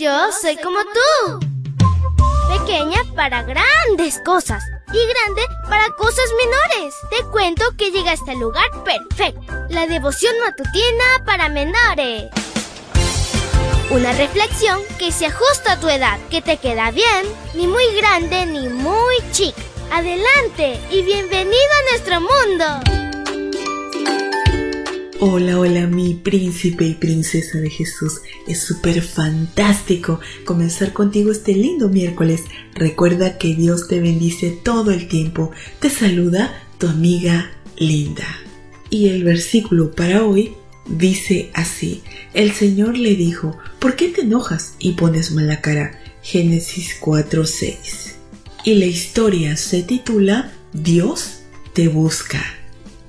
Yo soy como tú. Pequeña para grandes cosas y grande para cosas menores. Te cuento que llegaste al lugar perfecto. La devoción matutina para menores. Una reflexión que se ajusta a tu edad, que te queda bien, ni muy grande ni muy chica. Adelante y bienvenido a nuestro mundo. Hola, hola mi príncipe y princesa de Jesús. Es súper fantástico comenzar contigo este lindo miércoles. Recuerda que Dios te bendice todo el tiempo. Te saluda tu amiga Linda. Y el versículo para hoy dice así. El Señor le dijo, ¿por qué te enojas y pones mala cara? Génesis 4:6. Y la historia se titula Dios te busca.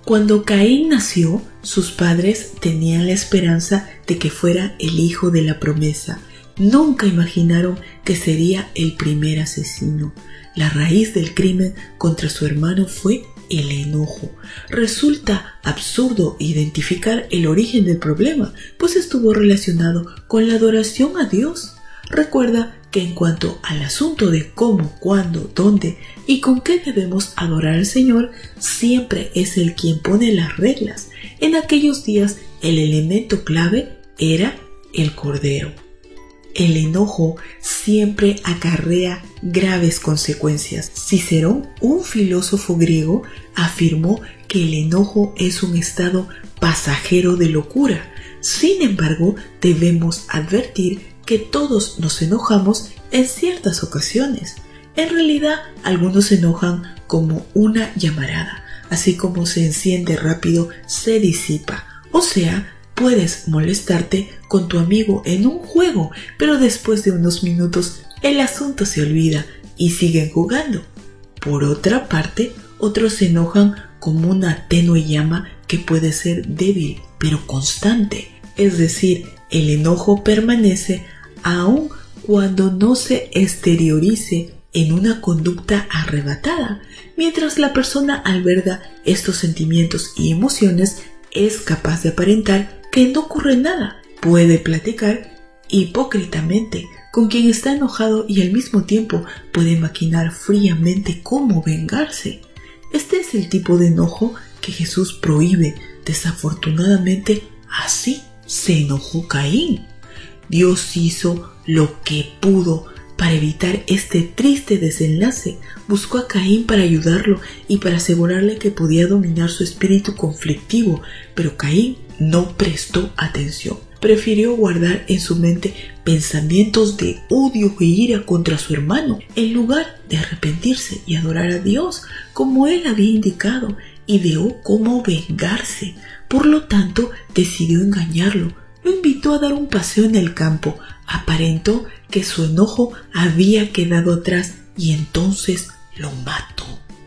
Cuando Caín nació, sus padres tenían la esperanza de que fuera el hijo de la promesa. Nunca imaginaron que sería el primer asesino. La raíz del crimen contra su hermano fue el enojo. Resulta absurdo identificar el origen del problema, pues estuvo relacionado con la adoración a Dios. Recuerda que en cuanto al asunto de cómo, cuándo, dónde y con qué debemos adorar al Señor, siempre es el quien pone las reglas. En aquellos días el elemento clave era el cordero. El enojo siempre acarrea graves consecuencias. Cicerón, un filósofo griego, afirmó que el enojo es un estado pasajero de locura. Sin embargo, debemos advertir que todos nos enojamos en ciertas ocasiones. En realidad, algunos se enojan como una llamarada, así como se enciende rápido, se disipa. O sea, puedes molestarte con tu amigo en un juego, pero después de unos minutos el asunto se olvida y siguen jugando. Por otra parte, otros se enojan como una tenue llama que puede ser débil, pero constante. Es decir, el enojo permanece aun cuando no se exteriorice en una conducta arrebatada, mientras la persona alberga estos sentimientos y emociones es capaz de aparentar que no ocurre nada, puede platicar hipócritamente con quien está enojado y al mismo tiempo puede maquinar fríamente cómo vengarse. Este es el tipo de enojo que Jesús prohíbe. Desafortunadamente, así se enojó Caín. Dios hizo lo que pudo para evitar este triste desenlace. Buscó a Caín para ayudarlo y para asegurarle que podía dominar su espíritu conflictivo, pero Caín no prestó atención. Prefirió guardar en su mente pensamientos de odio e ira contra su hermano, en lugar de arrepentirse y adorar a Dios, como él había indicado, ideó cómo vengarse. Por lo tanto, decidió engañarlo, lo invitó a dar un paseo en el campo. Aparentó que su enojo había quedado atrás y entonces lo mató.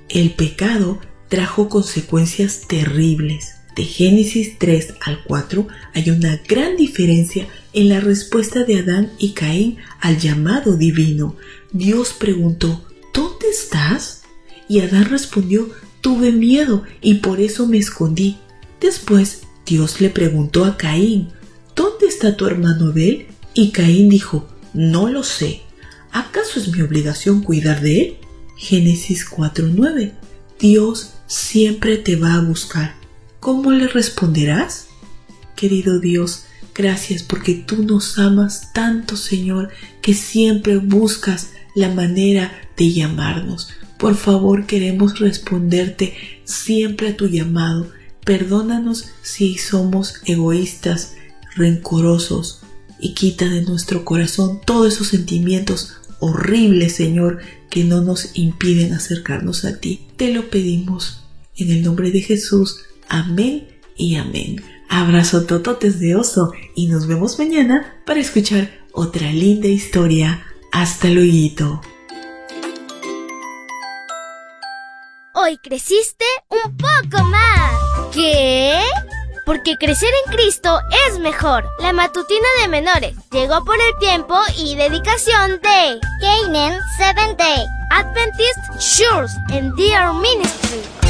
El pecado trajo consecuencias terribles. De Génesis 3 al 4 hay una gran diferencia en la respuesta de Adán y Caín al llamado divino. Dios preguntó, ¿Dónde estás? Y Adán respondió, tuve miedo y por eso me escondí. Después Dios le preguntó a Caín, ¿Dónde está tu hermano Abel? Y Caín dijo, No lo sé. ¿Acaso es mi obligación cuidar de él? Génesis 4:9. Dios siempre te va a buscar. ¿Cómo le responderás? Querido Dios, gracias porque tú nos amas tanto, Señor, que siempre buscas la manera de llamarnos. Por favor, queremos responderte siempre a tu llamado. Perdónanos si somos egoístas, rencorosos y quita de nuestro corazón todos esos sentimientos horribles, Señor, que no nos impiden acercarnos a ti. Te lo pedimos en el nombre de Jesús. Amén y amén. Abrazo tototes de oso y nos vemos mañana para escuchar otra linda historia. Hasta luego. Hoy creciste un poco. Porque crecer en Cristo es mejor. La matutina de menores llegó por el tiempo y dedicación de Canaan Seventh Day Adventist Shores and Dear Ministry.